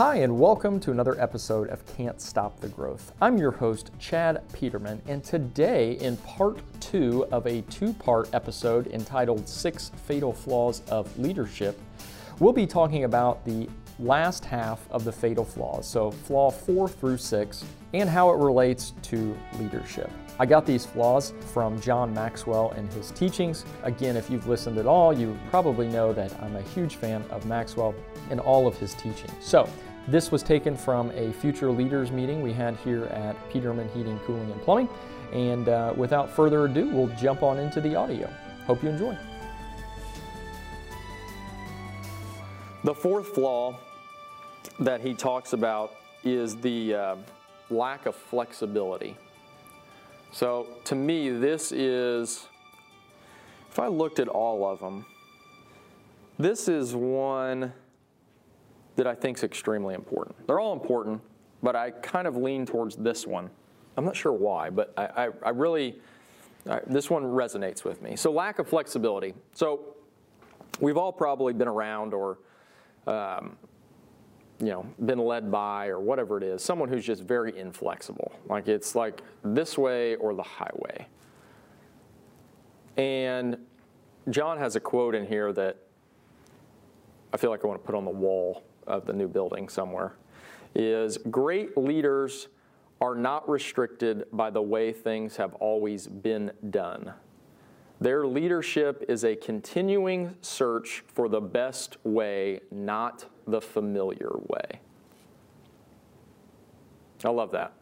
Hi, and welcome to another episode of Can't Stop the Growth. I'm your host, Chad Peterman, and today, in part two of a two part episode entitled Six Fatal Flaws of Leadership, we'll be talking about the last half of the fatal flaws, so flaw four through six, and how it relates to leadership. I got these flaws from John Maxwell and his teachings. Again, if you've listened at all, you probably know that I'm a huge fan of Maxwell and all of his teachings. So, this was taken from a future leaders meeting we had here at Peterman Heating, Cooling, and Plumbing. And uh, without further ado, we'll jump on into the audio. Hope you enjoy. The fourth flaw that he talks about is the uh, lack of flexibility. So, to me, this is, if I looked at all of them, this is one that I think is extremely important. They're all important, but I kind of lean towards this one. I'm not sure why, but I, I, I really, uh, this one resonates with me. So, lack of flexibility. So, we've all probably been around or, um, you know, been led by or whatever it is, someone who's just very inflexible. Like it's like this way or the highway. And John has a quote in here that I feel like I want to put on the wall of the new building somewhere is great leaders are not restricted by the way things have always been done. Their leadership is a continuing search for the best way, not the familiar way. I love that.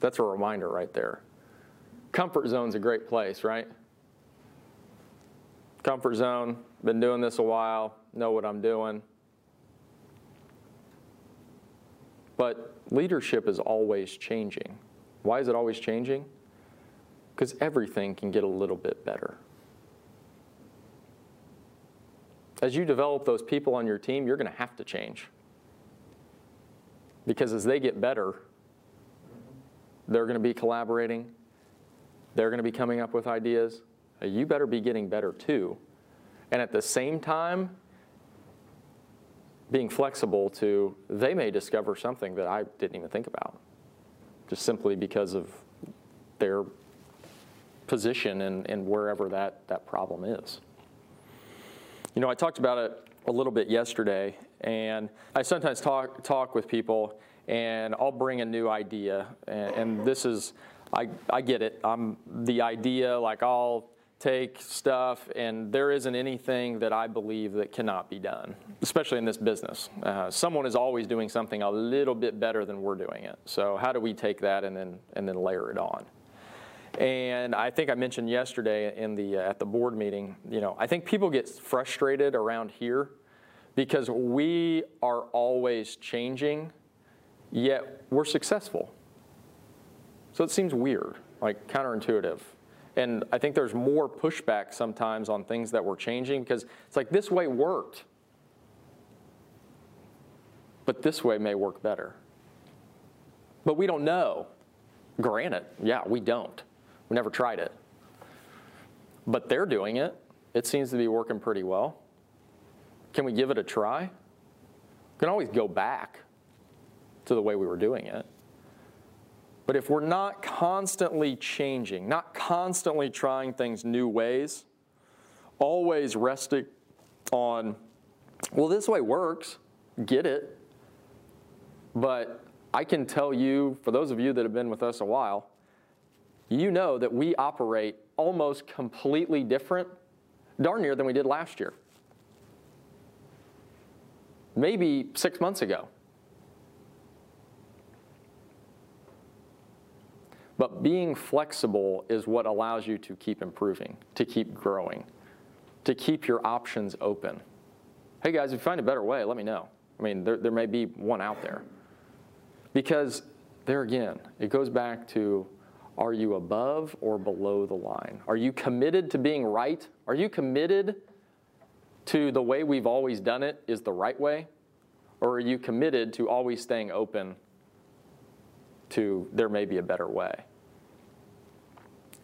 That's a reminder right there. Comfort zone's a great place, right? Comfort zone, been doing this a while, know what I'm doing. But leadership is always changing. Why is it always changing? Because everything can get a little bit better. As you develop those people on your team, you're going to have to change. Because as they get better, they're going to be collaborating, they're going to be coming up with ideas. You better be getting better too. And at the same time, being flexible to they may discover something that I didn't even think about, just simply because of their position and, and wherever that, that problem is. You know, I talked about it a little bit yesterday, and I sometimes talk, talk with people, and I'll bring a new idea, and, and this is, I, I get it. I'm the idea, like I'll take stuff, and there isn't anything that I believe that cannot be done, especially in this business. Uh, someone is always doing something a little bit better than we're doing it. So how do we take that and then and then layer it on? And I think I mentioned yesterday in the uh, at the board meeting, you know, I think people get frustrated around here because we are always changing, yet we're successful. So it seems weird, like counterintuitive. And I think there's more pushback sometimes on things that we're changing because it's like this way worked, but this way may work better. But we don't know. Granted, yeah, we don't. We never tried it. But they're doing it. It seems to be working pretty well. Can we give it a try? We can always go back to the way we were doing it. But if we're not constantly changing, not constantly trying things new ways, always resting on, well, this way works, get it. But I can tell you, for those of you that have been with us a while, you know that we operate almost completely different, darn near than we did last year. Maybe six months ago. But being flexible is what allows you to keep improving, to keep growing, to keep your options open. Hey guys, if you find a better way, let me know. I mean, there, there may be one out there. Because there again, it goes back to are you above or below the line? Are you committed to being right? Are you committed to the way we've always done it is the right way? Or are you committed to always staying open to there may be a better way.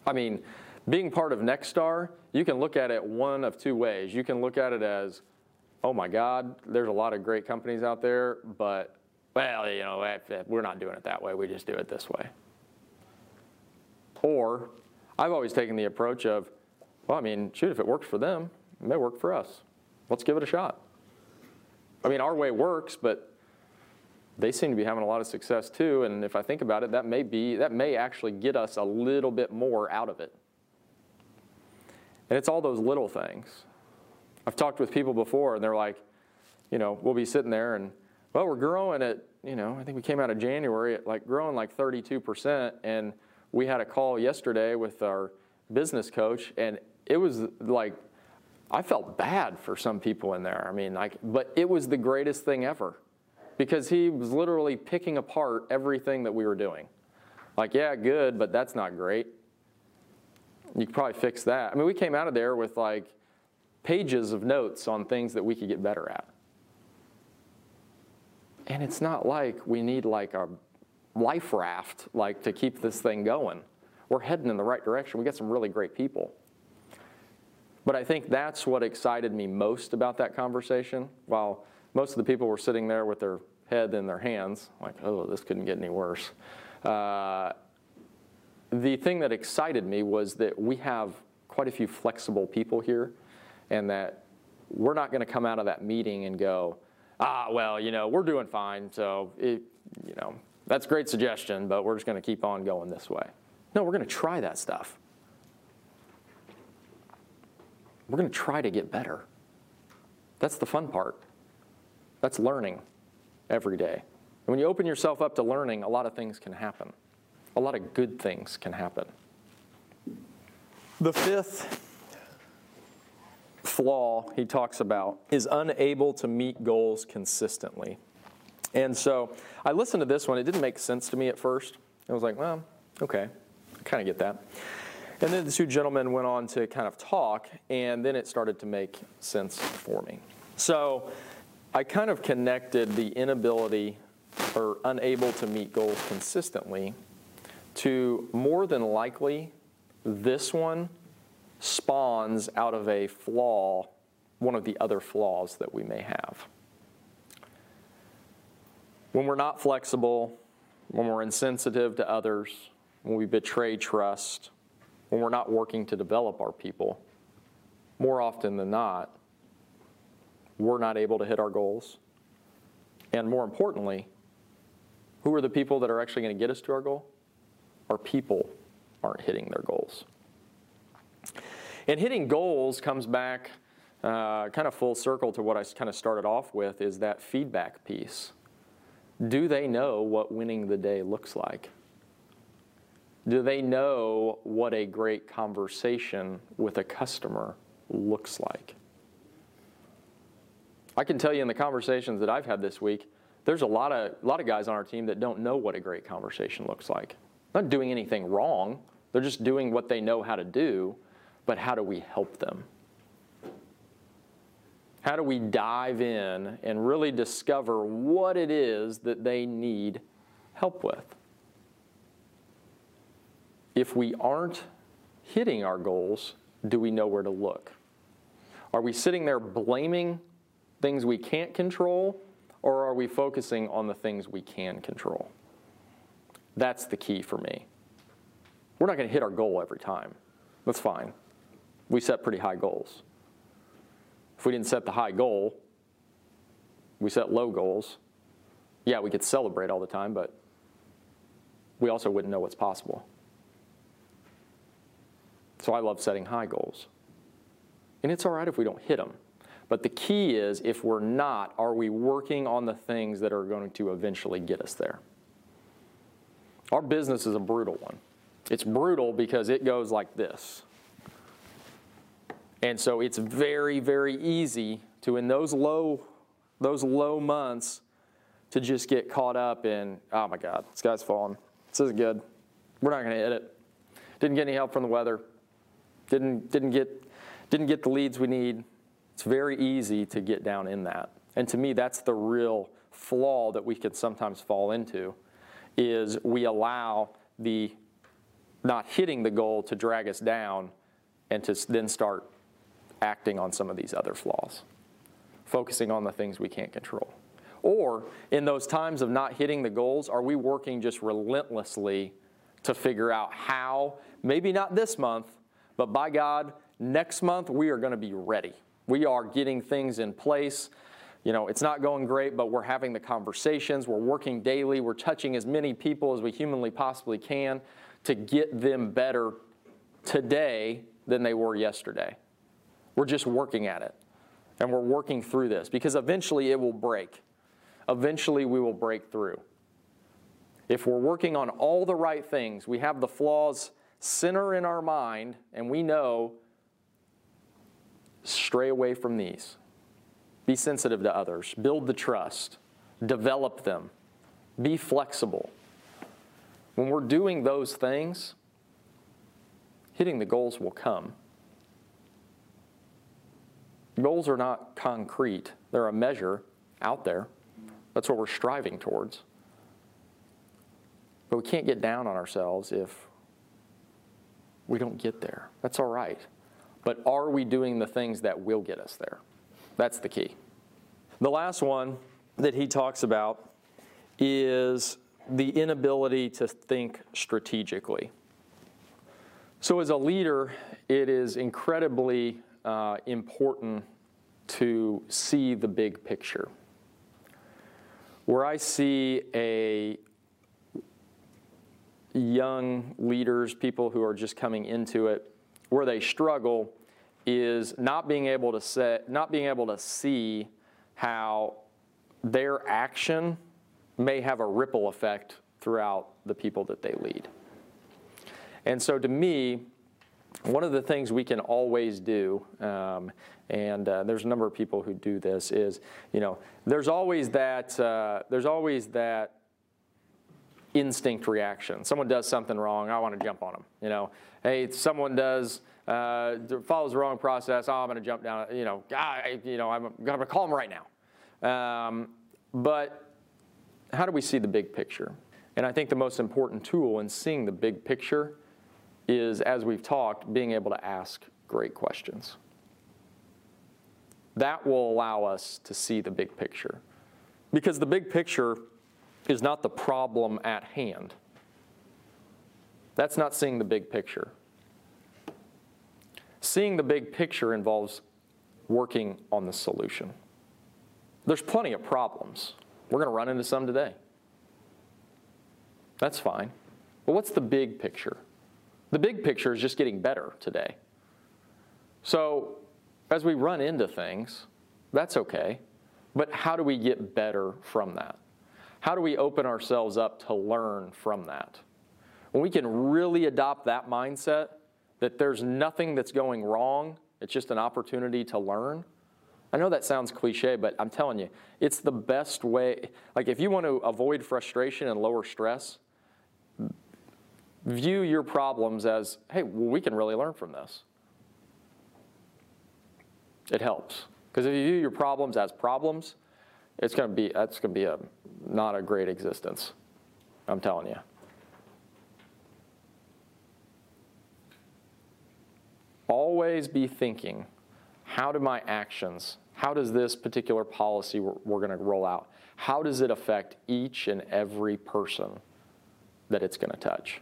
I mean, being part of Nexstar, you can look at it one of two ways. You can look at it as oh my God, there's a lot of great companies out there, but well, you know, eh, eh, we're not doing it that way. We just do it this way. Or I've always taken the approach of, well, I mean, shoot, if it works for them, it may work for us. Let's give it a shot. I mean, our way works, but they seem to be having a lot of success too. And if I think about it, that may be that may actually get us a little bit more out of it. And it's all those little things. I've talked with people before, and they're like, you know, we'll be sitting there and, well, we're growing at, you know, I think we came out of January at like growing like 32%. And we had a call yesterday with our business coach, and it was like, I felt bad for some people in there. I mean, like, but it was the greatest thing ever because he was literally picking apart everything that we were doing. Like, yeah, good, but that's not great. You could probably fix that. I mean, we came out of there with like pages of notes on things that we could get better at. And it's not like we need like a life raft like to keep this thing going. We're heading in the right direction. We got some really great people. But I think that's what excited me most about that conversation. While most of the people were sitting there with their head in their hands, like, oh, this couldn't get any worse. Uh, the thing that excited me was that we have quite a few flexible people here, and that we're not going to come out of that meeting and go, ah, well, you know, we're doing fine, so it, you know, that's great suggestion, but we're just going to keep on going this way. No, we're going to try that stuff. We're going to try to get better. That's the fun part. That's learning every day. And when you open yourself up to learning, a lot of things can happen. A lot of good things can happen. The fifth flaw he talks about is unable to meet goals consistently. And so I listened to this one. It didn't make sense to me at first. I was like, well, okay, I kind of get that. And then the two gentlemen went on to kind of talk, and then it started to make sense for me. So I kind of connected the inability or unable to meet goals consistently to more than likely this one spawns out of a flaw, one of the other flaws that we may have. When we're not flexible, when we're insensitive to others, when we betray trust, when we're not working to develop our people, more often than not, we're not able to hit our goals. And more importantly, who are the people that are actually going to get us to our goal? Our people aren't hitting their goals. And hitting goals comes back uh, kind of full circle to what I kind of started off with is that feedback piece. Do they know what winning the day looks like? Do they know what a great conversation with a customer looks like? I can tell you in the conversations that I've had this week, there's a lot of, a lot of guys on our team that don't know what a great conversation looks like. Not doing anything wrong, they're just doing what they know how to do, but how do we help them? How do we dive in and really discover what it is that they need help with? If we aren't hitting our goals, do we know where to look? Are we sitting there blaming things we can't control, or are we focusing on the things we can control? That's the key for me. We're not going to hit our goal every time. That's fine. We set pretty high goals. If we didn't set the high goal, we set low goals. Yeah, we could celebrate all the time, but we also wouldn't know what's possible. So I love setting high goals. And it's all right if we don't hit them. But the key is if we're not, are we working on the things that are going to eventually get us there? Our business is a brutal one. It's brutal because it goes like this. And so it's very, very easy to, in those low, those low months, to just get caught up in, oh my God, this guy's falling. This isn't good. We're not going to hit it. Didn't get any help from the weather. Didn't, didn't, get, didn't get the leads we need. It's very easy to get down in that. And to me, that's the real flaw that we can sometimes fall into is we allow the not hitting the goal to drag us down and to then start acting on some of these other flaws. focusing on the things we can't control? Or in those times of not hitting the goals, are we working just relentlessly to figure out how, maybe not this month, but by God, next month we are going to be ready. We are getting things in place. You know, it's not going great, but we're having the conversations. We're working daily. We're touching as many people as we humanly possibly can to get them better today than they were yesterday. We're just working at it. And we're working through this because eventually it will break. Eventually we will break through. If we're working on all the right things, we have the flaws center in our mind, and we know stray away from these. Be sensitive to others, build the trust, develop them, be flexible. When we're doing those things, hitting the goals will come. Goals are not concrete, they're a measure out there. That's what we're striving towards. But we can't get down on ourselves if we don't get there. That's all right. But are we doing the things that will get us there? That's the key. The last one that he talks about is the inability to think strategically. So, as a leader, it is incredibly uh, important to see the big picture. Where I see a young leaders, people who are just coming into it, where they struggle is not being able to set, not being able to see how their action may have a ripple effect throughout the people that they lead. And so to me, one of the things we can always do, um, and uh, there's a number of people who do this, is you know there's always that uh, there's always that instinct reaction. Someone does something wrong, I want to jump on them. You know, hey, someone does uh, follows the wrong process, oh, I'm going to jump down. You know, I, you know, I'm going to call them right now. Um, but how do we see the big picture? And I think the most important tool in seeing the big picture is, as we've talked, being able to ask great questions. That will allow us to see the big picture. Because the big picture is not the problem at hand. That's not seeing the big picture. Seeing the big picture involves working on the solution. There's plenty of problems. We're going to run into some today. That's fine. But what's the big picture? The big picture is just getting better today. So, as we run into things, that's okay. But how do we get better from that? How do we open ourselves up to learn from that? When we can really adopt that mindset that there's nothing that's going wrong, it's just an opportunity to learn. I know that sounds cliche, but I'm telling you, it's the best way. Like, if you want to avoid frustration and lower stress, view your problems as, hey, well, we can really learn from this. It helps. Because if you view your problems as problems, it's going to be, that's going to be a, not a great existence. I'm telling you. Always be thinking, how do my actions, how does this particular policy we're, we're going to roll out, how does it affect each and every person that it's going to touch?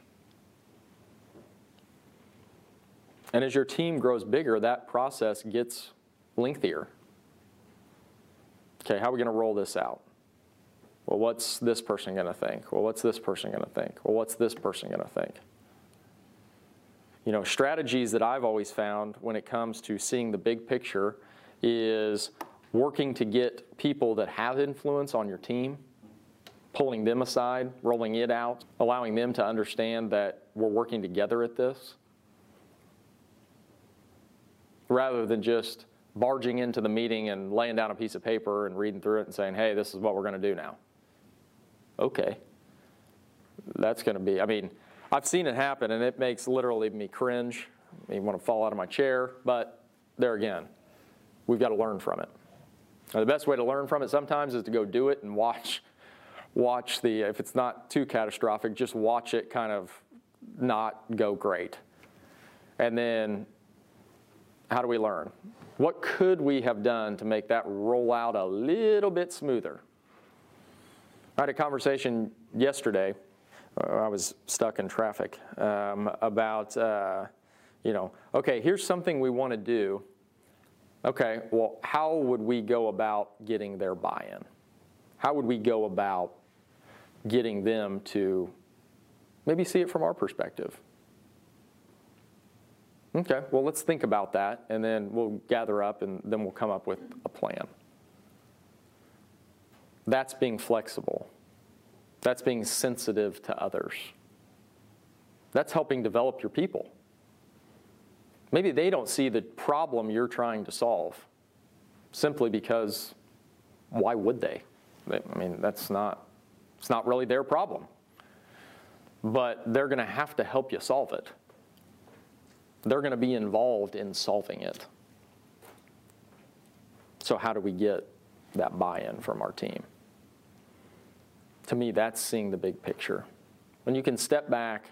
And as your team grows bigger, that process gets lengthier. Okay, how are we going to roll this out? Well, what's this person going to think? Well, what's this person going to think? Well, what's this person going to think? You know, strategies that I've always found when it comes to seeing the big picture is working to get people that have influence on your team, pulling them aside, rolling it out, allowing them to understand that we're working together at this rather than just barging into the meeting and laying down a piece of paper and reading through it and saying, hey, this is what we're going to do now. Okay. That's going to be, I mean, I've seen it happen and it makes literally me cringe. I want to fall out of my chair, but there again, we've got to learn from it. Now, the best way to learn from it sometimes is to go do it and watch watch the if it's not too catastrophic, just watch it kind of not go great. And then how do we learn? What could we have done to make that roll out a little bit smoother? I had a conversation yesterday. I was stuck in traffic um, about, uh, you know, okay, here's something we want to do. Okay, well, how would we go about getting their buy in? How would we go about getting them to maybe see it from our perspective? Okay, well, let's think about that, and then we'll gather up and then we'll come up with a plan. That's being flexible. That's being sensitive to others. That's helping develop your people. Maybe they don't see the problem you're trying to solve simply because why would they? I mean, that's not, it's not really their problem. But they're going to have to help you solve it. They're going to be involved in solving it. So, how do we get that buy in from our team? To me, that's seeing the big picture. When you can step back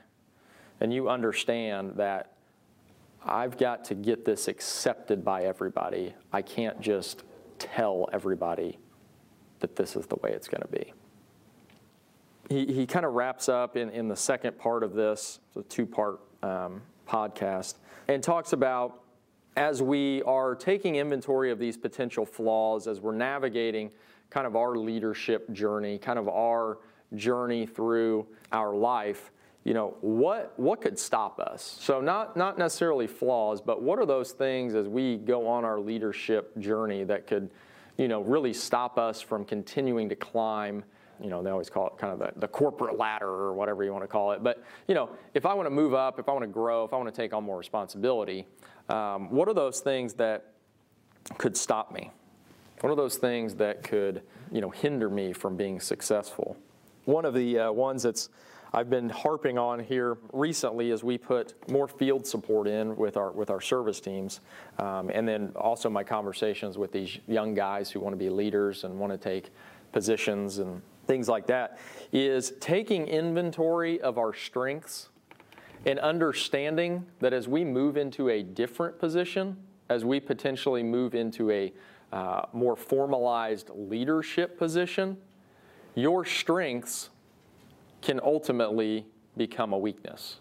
and you understand that I've got to get this accepted by everybody, I can't just tell everybody that this is the way it's going to be. He, he kind of wraps up in, in the second part of this, the two part um, podcast, and talks about as we are taking inventory of these potential flaws, as we're navigating kind of our leadership journey, kind of our journey through our life, you know, what, what could stop us? So not, not necessarily flaws, but what are those things as we go on our leadership journey that could, you know, really stop us from continuing to climb you know, they always call it kind of the, the corporate ladder or whatever you want to call it. But, you know, if I want to move up, if I want to grow, if I want to take on more responsibility, um, what are those things that could stop me? What of those things that could, you know, hinder me from being successful? One of the uh, ones that's I've been harping on here recently as we put more field support in with our with our service teams, um, and then also my conversations with these young guys who want to be leaders and want to take positions and things like that, is taking inventory of our strengths and understanding that as we move into a different position, as we potentially move into a uh, more formalized leadership position, your strengths can ultimately become a weakness.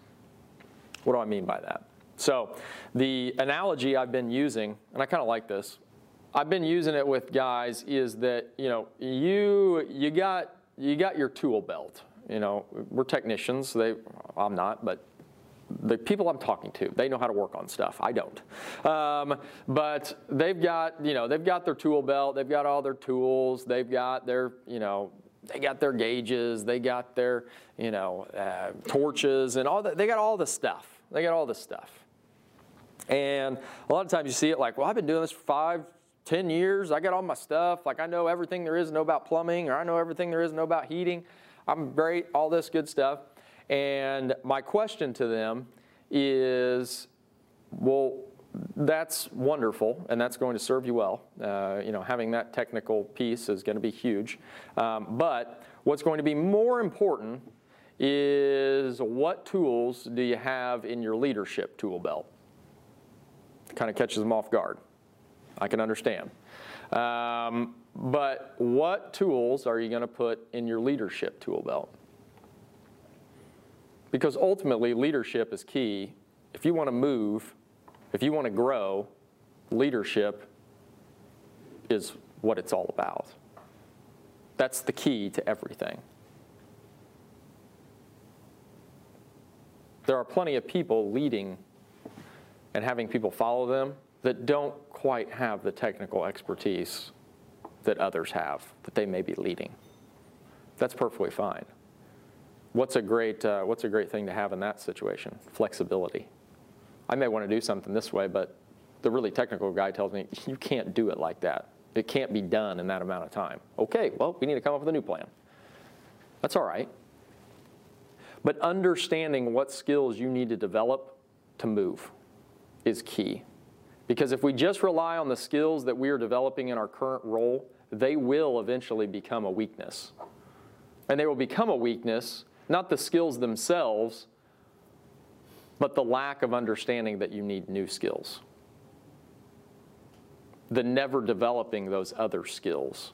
What do I mean by that? So, the analogy I've been using, and I kind of like this, I've been using it with guys, is that you know you you got you got your tool belt. You know, we're technicians. They, I'm not, but the people I'm talking to, they know how to work on stuff. I don't. Um, but they've got, you know, they've got their tool belt. They've got all their tools. They've got their, you know, they got their gauges. They got their, you know, uh, torches and all that. They got all the stuff. They got all the stuff. And a lot of times you see it like, well, I've been doing this for five, 10 years. I got all my stuff. Like I know everything there is to know about plumbing, or I know everything there is to know about heating. I'm great, all this good stuff. And my question to them is, well, that's wonderful, and that's going to serve you well. Uh, you know, having that technical piece is going to be huge. Um, but what's going to be more important is what tools do you have in your leadership tool belt? Kind of catches them off guard. I can understand. Um, but what tools are you going to put in your leadership tool belt? Because ultimately, leadership is key. If you want to move, if you want to grow, leadership is what it's all about. That's the key to everything. There are plenty of people leading and having people follow them that don't quite have the technical expertise that others have, that they may be leading. That's perfectly fine. What's a great, uh, what's a great thing to have in that situation? Flexibility. I may want to do something this way, but the really technical guy tells me, you can't do it like that. It can't be done in that amount of time. Okay, well, we need to come up with a new plan. That's all right. But understanding what skills you need to develop to move is key. Because if we just rely on the skills that we are developing in our current role, they will eventually become a weakness. And they will become a weakness, not the skills themselves, but the lack of understanding that you need new skills. the never developing those other skills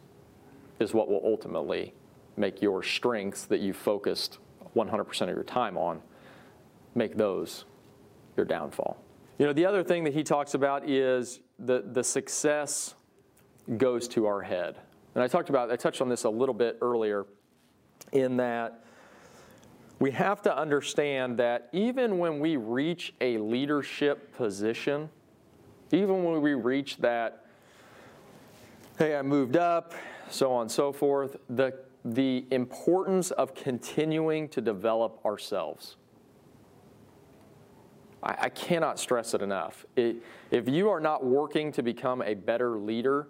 is what will ultimately make your strengths that you focused 100% of your time on, make those your downfall. You know, the other thing that he talks about is the, the success goes to our head. And I talked about, I touched on this a little bit earlier in that we have to understand that even when we reach a leadership position, even when we reach that, hey, I moved up, so on and so forth, the, the importance of continuing to develop ourselves. I, I cannot stress it enough. It, if you are not working to become a better leader,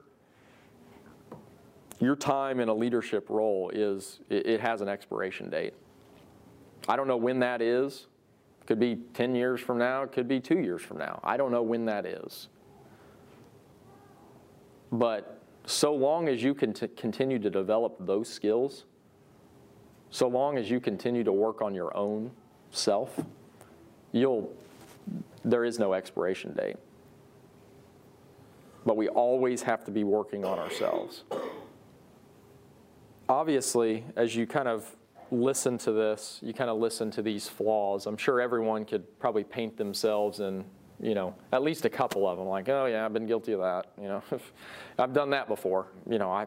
your time in a leadership role is, it, it has an expiration date. I don't know when that is. It could be 10 years from now, it could be two years from now. I don't know when that is. But so long as you can continue to develop those skills, so long as you continue to work on your own self, you'll, there is no expiration date. But we always have to be working on ourselves. Obviously, as you kind of listen to this, you kind of listen to these flaws. I'm sure everyone could probably paint themselves in, you know, at least a couple of them. Like, oh yeah, I've been guilty of that. You know, I've done that before. You know, I,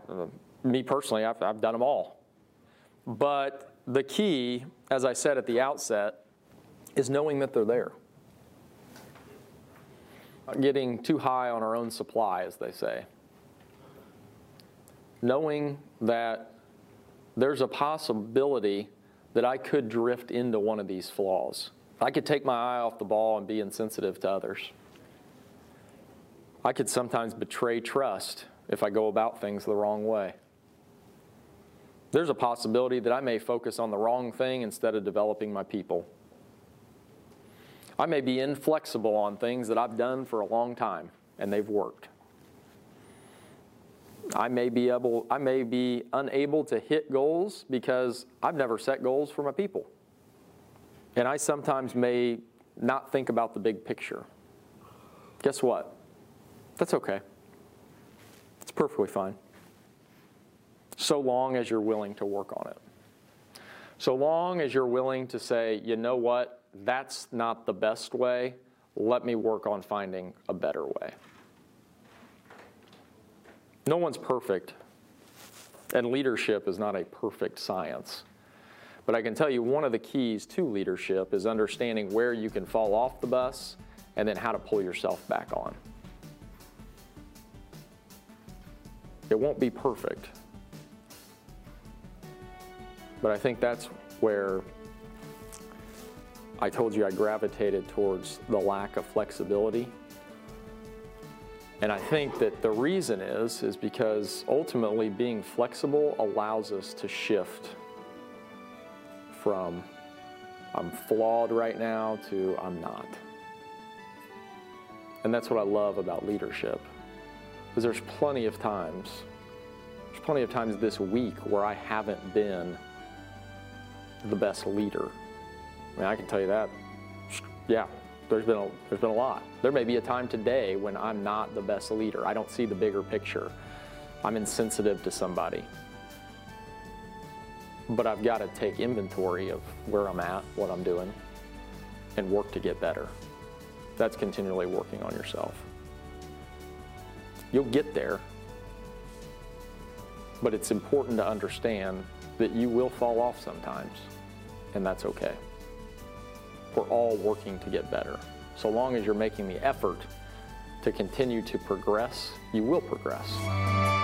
me personally, I've, I've done them all. But the key, as I said at the outset, is knowing that they're there. Getting too high on our own supply, as they say. Knowing that there's a possibility that I could drift into one of these flaws. I could take my eye off the ball and be insensitive to others. I could sometimes betray trust if I go about things the wrong way. There's a possibility that I may focus on the wrong thing instead of developing my people. I may be inflexible on things that I've done for a long time and they've worked. I may be able, I may be unable to hit goals because I've never set goals for my people. And I sometimes may not think about the big picture. Guess what? That's okay. It's perfectly fine. So long as you're willing to work on it. So long as you're willing to say, you know what, that's not the best way, let me work on finding a better way. No one's perfect, and leadership is not a perfect science. But I can tell you one of the keys to leadership is understanding where you can fall off the bus and then how to pull yourself back on. It won't be perfect. But I think that's where I told you I gravitated towards the lack of flexibility and I think that the reason is, is because ultimately being flexible allows us to shift from I'm flawed right now to I'm not. And that's what I love about leadership. Because there's plenty of times, there's plenty of times this week where I haven't been the best leader. I mean, I can tell you that, yeah, there's been a, there's been a lot. There may be a time today when I'm not the best leader. I don't see the bigger picture. I'm insensitive to somebody. But I've got to take inventory of where I'm at, what I'm doing, and work to get better. That's continually working on yourself. You'll get there, but it's important to understand that you will fall off sometimes, and that's okay we're all working to get better. So long as you're making the effort to continue to progress, you will progress.